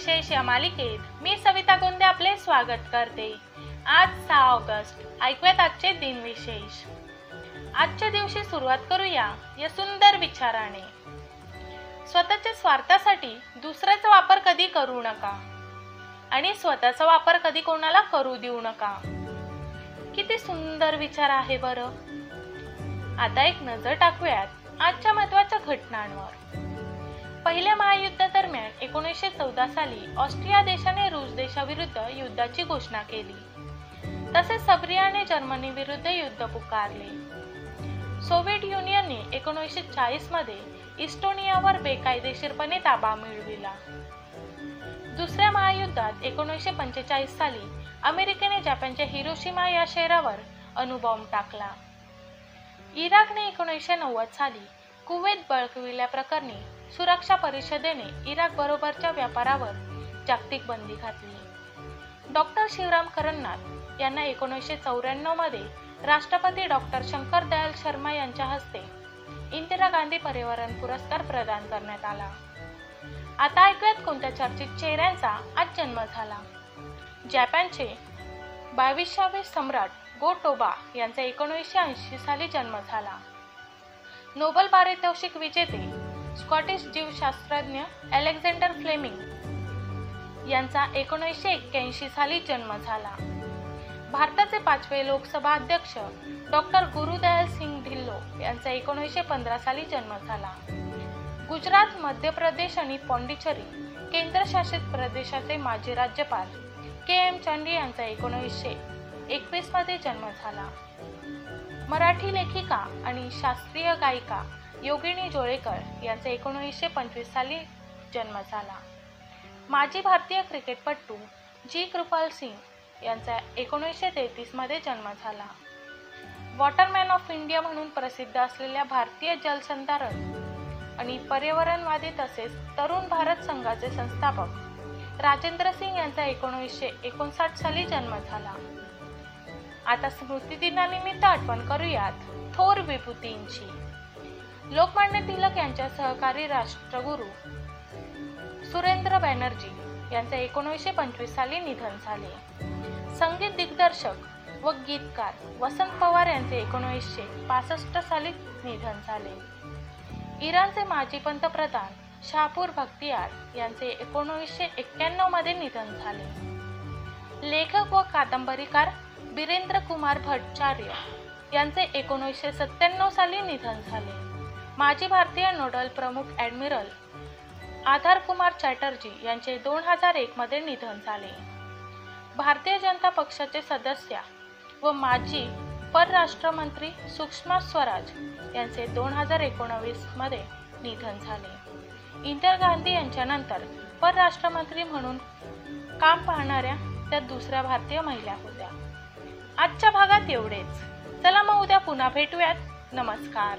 विशेष या मालिकेत मी सविता गोंदे आपले स्वागत करते. आज सहा ऑगस्ट ऐकूयात आजचे दिनविशेष आजच्या दिवशी सुरुवात करूया या सुंदर विचाराने. स्वतःच्या स्वार्थासाठी दुसऱ्याचा वापर कधी करू नका आणि स्वतःचा वापर कधी कोणाला करू देऊ नका. किती सुंदर विचार आहे बरं. आता एक नजर टाकूयात आजच्या महत्त्वाच्या घटनांवर. पहिल्या महायुद्धादरम्यान एकोणीसशे चौदा साली ऑस्ट्रिया देशाने रूस देशाविरुद्ध युद्धाची घोषणा केली. तसेच सर्बियाने जर्मनी विरुद्ध युद्ध पुकारले. सोव्हिएट युनियनने एकोणीसशे चाळीसमध्ये इस्टोनियावर बेकायदेशीरपणे ताबा मिळविला. दुसऱ्या महायुद्धात एकोणीसशे पंचेचाळीस साली अमेरिकेने जपानच्या हिरोशिमा या शहरावर अणुबॉम्ब टाकला. इराकने एकोणीसशे नव्वद साली कुवेत बळकविल्याप्रकरणी सुरक्षा परिषदेने इराक बरोबरच्या व्यापारावर जागतिक बंदी घातली. डॉक्टर शिवराम करन्नाथ यांना एकोणीसशे चौऱ्याण्णवमध्ये राष्ट्रपती डॉक्टर शंकर दयाल शर्मा यांच्या हस्ते इंदिरा गांधी पर्यावरण पुरस्कार प्रदान करण्यात आला. आता ऐकूयात कोणत्या चर्चित चेहऱ्यांचा आज जन्म झाला. जपानचे बावीसावे सम्राट गोटोबा यांचा एकोणीसशे ऐंशी साली जन्म झाला. नोबल पारितोषिक विजेते स्कॉटिश जीवशास्त्रज्ञ अलेक्झांडर फ्लेमिंग यांचा एकोणीसशे एक्क्याऐंशी साली जन्म झाला. भारताचे पाचवे लोकसभा अध्यक्ष डॉक्टर गुरुदयाल सिंग ढिल्लो यांचा एकोणीसशे पंधरा साली जन्म झाला. गुजरात मध्य प्रदेश आणि पॉंडिचेरी केंद्रशासित प्रदेशाचे माजी राज्यपाल के एम चांडी यांचा एकोणीसशे एकवीसमध्ये जन्म झाला. मराठी लेखिका आणि शास्त्रीय गायिका योगिनी जोळेकर यांचा एकोणीसशे पंचवीस साली जन्म झाला. माजी भारतीय क्रिकेटपटू जी कृपाल सिंग यांचा एकोणीसशे तेहतीसमध्ये जन्म झाला. वॉटरमॅन ऑफ इंडिया म्हणून प्रसिद्ध असलेल्या भारतीय जलसंधारण आणि पर्यावरणवादी तसेच तरुण भारत संघाचे संस्थापक राजेंद्र सिंग यांचा एकोणीसशे एकोणसाठ साली जन्म झाला. आता स्मृतिदिनानिमित्त आठवण करूयात थोर विभूतींची. लोकमान्य तिलक यांच्या सहकारी राष्ट्रगुरू सुरेंद्र बॅनर्जी यांचे एकोणीसशे पंचवीस साली निधन झाले. संगीत दिग्दर्शक व गीतकार वसंत पवार यांचे एकोणीसशे पासष्ट साली निधन झाले. इराणचे माजी पंतप्रधान शाहपूर भक्तियार यांचे एकोणीसशे एक्क्याण्णवमध्ये निधन झाले. लेखक व कादंबरीकार बिरेंद्र कुमार भट्टाचार्य यांचे एकोणीसशे सत्त्याण्णव साली निधन झाले. माजी भारतीय नोडल प्रमुख ॲडमिरल आधार कुमार चॅटर्जी यांचे दोन हजार एकमध्ये निधन झाले. भारतीय जनता पक्षाचे सदस्य व माजी परराष्ट्रमंत्री सुषमा स्वराज यांचे दोन हजार एकोणावीसमध्ये निधन झाले. इंदिरा गांधी यांच्यानंतर परराष्ट्रमंत्री म्हणून काम पाहणाऱ्या त्या दुसऱ्या भारतीय महिला होत्या. आजच्या भागात एवढेच. चला मग उद्या पुन्हा भेटूयात. नमस्कार.